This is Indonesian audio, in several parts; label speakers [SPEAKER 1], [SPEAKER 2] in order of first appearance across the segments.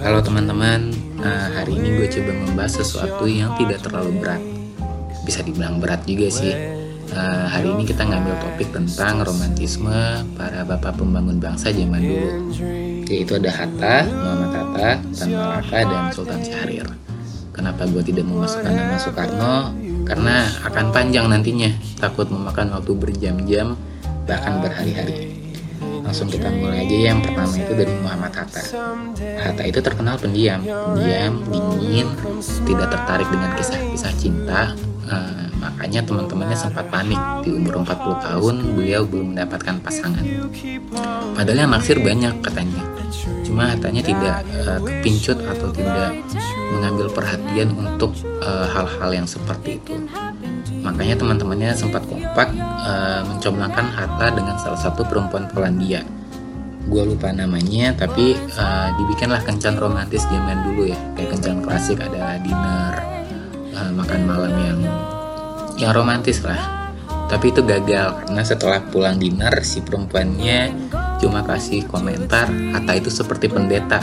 [SPEAKER 1] Halo teman-teman, uh, hari ini gue coba membahas sesuatu yang tidak terlalu berat. Bisa dibilang berat juga sih. Uh, hari ini kita ngambil topik tentang romantisme para bapak pembangun bangsa zaman dulu. Yaitu ada Hatta, Muhammad Hatta, Tan Malaka, dan Sultan Syahrir. Kenapa gue tidak memasukkan nama Soekarno? Karena akan panjang nantinya, takut memakan waktu berjam-jam, bahkan berhari-hari langsung kita mulai aja yang pertama itu dari Muhammad Hatta. Hatta itu terkenal pendiam. Pendiam dingin tidak tertarik dengan kisah-kisah cinta. Uh, makanya teman-temannya sempat panik. Di umur 40 tahun beliau belum mendapatkan pasangan. Padahal yang naksir banyak katanya. Cuma Hattanya tidak uh, kepincut atau tidak mengambil perhatian untuk eh, hal-hal uh, yang seperti itu Makanya teman-temannya sempat kompak uh, mencoblakan Hatta dengan salah satu perempuan Polandia. Gue lupa namanya, tapi uh, dibikinlah kencan romantis zaman dulu ya, kayak kencan klasik ada dinner, uh, makan malam yang yang romantis lah. Tapi itu gagal karena setelah pulang dinner si perempuannya cuma kasih komentar Hatta itu seperti pendeta.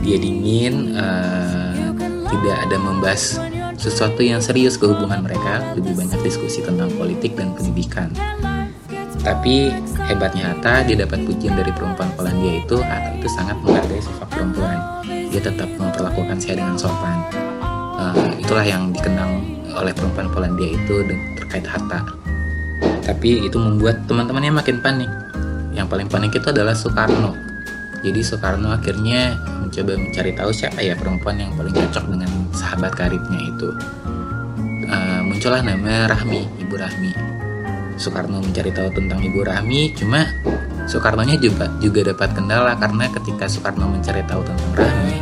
[SPEAKER 1] Dia dingin, uh, tidak ada membahas sesuatu yang serius ke hubungan mereka, lebih banyak diskusi tentang politik dan pendidikan. Tapi hebatnya Hatta, dia dapat pujian dari perempuan Polandia itu, Hatta itu sangat menghargai sifat perempuan. Dia tetap memperlakukan saya dengan sopan. Uh, itulah yang dikenang oleh perempuan Polandia itu terkait Hatta. Tapi itu membuat teman-temannya makin panik. Yang paling panik itu adalah Soekarno. Jadi Soekarno akhirnya mencoba mencari tahu siapa ya perempuan yang paling cocok dengan sahabat karibnya itu. Uh, muncullah nama Rahmi, Ibu Rahmi. Soekarno mencari tahu tentang Ibu Rahmi, cuma Soekarno-nya juga juga dapat kendala karena ketika Soekarno mencari tahu tentang Rahmi,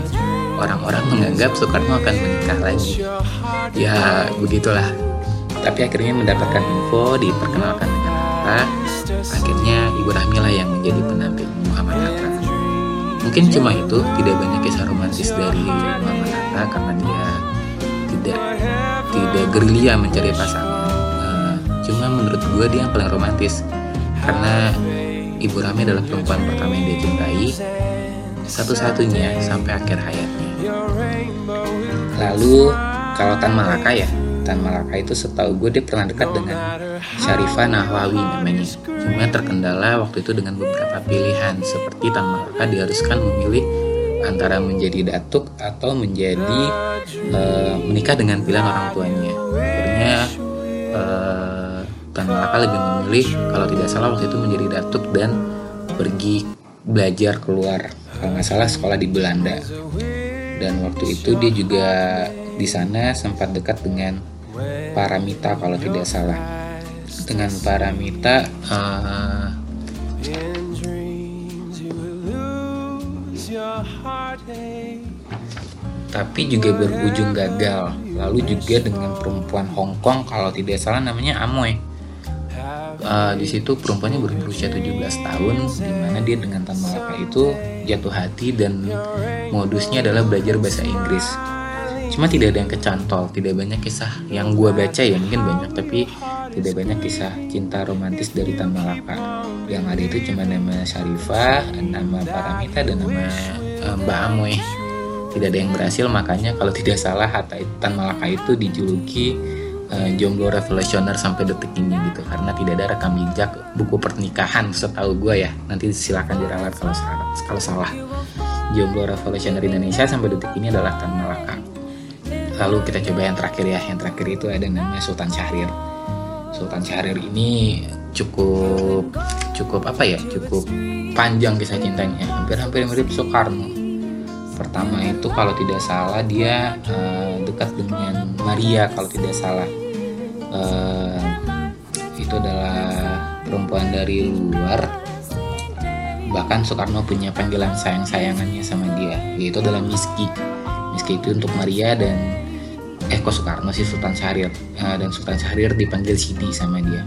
[SPEAKER 1] orang-orang menganggap Soekarno akan menikah lagi. Ya begitulah. Tapi akhirnya mendapatkan info, diperkenalkan dengan Hatta. Akhirnya Ibu Rahmi lah yang menjadi pendamping Muhammad Hatta. Mungkin cuma itu, tidak banyak kisah romantis dari Muhammad Hatta karena dia tidak tidak gerilya mencari pasangan. Uh, cuma menurut gue dia yang paling romantis karena Ibu Rami adalah perempuan pertama yang dia cintai satu-satunya sampai akhir hayatnya. Lalu kalau Tan Malaka ya, Tan Malaka itu setahu gue dia pernah dekat dengan Syarifah Nahwawi namanya. Cuma terkendala waktu itu dengan beberapa pilihan seperti Tan Malaka diharuskan memilih antara menjadi datuk atau menjadi uh, menikah dengan pilihan orang tuanya. Akhirnya uh, Tan Malaka lebih memilih kalau tidak salah waktu itu menjadi datuk dan pergi belajar keluar kalau nggak salah sekolah di Belanda dan waktu itu dia juga di sana sempat dekat dengan Paramita kalau tidak salah. Dengan Paramita uh, tapi juga berujung gagal. Lalu juga dengan perempuan Hong Kong kalau tidak salah namanya Amoy. Uh, di situ perempuannya berusia 17 tahun di mana dia dengan Tan Malaka itu jatuh hati dan modusnya adalah belajar bahasa Inggris cuma tidak ada yang kecantol tidak banyak kisah yang gue baca ya mungkin banyak tapi tidak banyak kisah cinta romantis dari Tan Malaka yang ada itu cuma nama Syarifah nama Paramita dan nama uh, Mbak Amoy. Tidak ada yang berhasil makanya kalau tidak salah Hatta Tan Malaka itu dijuluki uh, jomblo revolusioner sampai detik ini gitu. Karena tidak ada rekam jejak buku pernikahan setahu gue ya. Nanti silakan diralat kalau salah kalau salah. Jomblo revolusioner Indonesia sampai detik ini adalah Tan Malaka lalu kita coba yang terakhir ya. Yang terakhir itu ada namanya Sultan Syahrir. Sultan Syahrir ini cukup cukup apa ya? Cukup panjang kisah cintanya. Hampir-hampir mirip Soekarno. Pertama itu kalau tidak salah dia uh, dekat dengan Maria kalau tidak salah. Uh, itu adalah perempuan dari luar. Bahkan Soekarno punya panggilan sayang-sayangannya sama dia yaitu adalah Miski Itu untuk Maria dan eh kok Soekarno sih Sultan Syahrir. Uh, dan Sultan Syahrir dipanggil Sidi sama dia.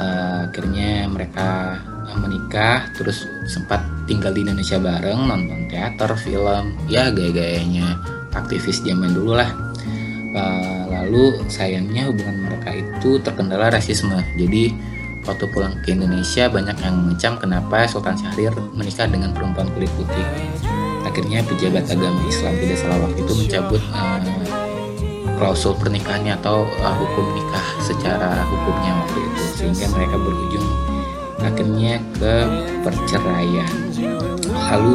[SPEAKER 1] Uh, akhirnya mereka menikah terus sempat tinggal di Indonesia bareng nonton teater film ya gaya-gayanya aktivis zaman dulu lah. Lalu sayangnya hubungan mereka itu terkendala rasisme. Jadi waktu pulang ke Indonesia banyak yang mengecam kenapa Sultan Syahrir menikah dengan perempuan kulit putih akhirnya pejabat agama Islam tidak salah waktu itu mencabut uh, klausul pernikahannya atau uh, hukum nikah secara hukumnya waktu itu. Sehingga mereka berujung akhirnya ke perceraian. Lalu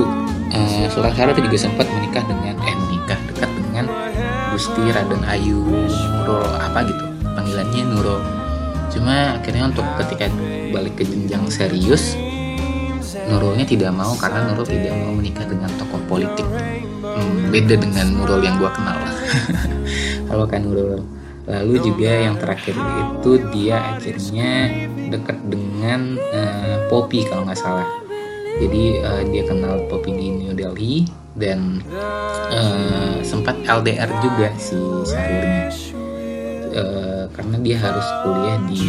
[SPEAKER 1] uh, Sultan Syarif juga sempat menikah dengan eh menikah dekat dengan Gusti Raden Ayu Nurul apa gitu panggilannya Nurul. Cuma akhirnya untuk ketika balik ke jenjang serius Nurulnya tidak mau karena Nurul tidak mau menikah dengan tokoh politik. Hmm, beda dengan Nurul yang gue kenal kalau kan Nurul. Lalu juga yang terakhir itu dia akhirnya dekat dengan uh, Poppy kalau nggak salah. Jadi uh, dia kenal Poppy di New Delhi dan uh, sempat LDR juga si Syahrirnya uh, karena dia harus kuliah di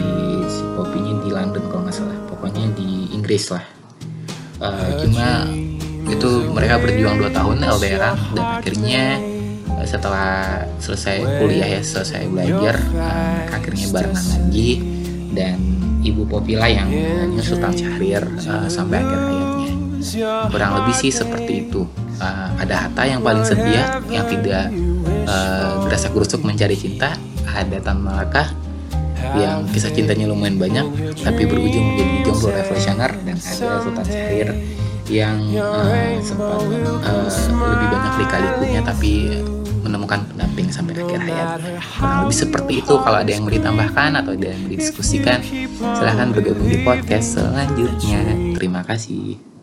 [SPEAKER 1] si Poppynya di London kalau nggak salah. Pokoknya di Inggris lah uh, cuma itu mereka berjuang dua tahun LDR dan akhirnya setelah selesai kuliah ya selesai belajar uh, akhirnya barengan lagi dan ibu Popila yang namanya Sultan Syahrir uh, sampai akhir hayatnya. Kurang lebih sih seperti itu. Uh, ada Hatta yang paling setia yang tidak uh, gerasa gerusuk mencari cinta ada Tan Malaka yang kisah cintanya lumayan banyak tapi berujung menjadi jomblo revolusioner dan ada Sultan Syahrir yang uh, sempat uh, lebih banyak lika-likunya tapi menemukan pendamping sampai akhir hayat. Kurang lebih seperti itu. Kalau ada yang mau ditambahkan atau ada yang mau didiskusikan, silahkan bergabung di podcast selanjutnya. Terima kasih.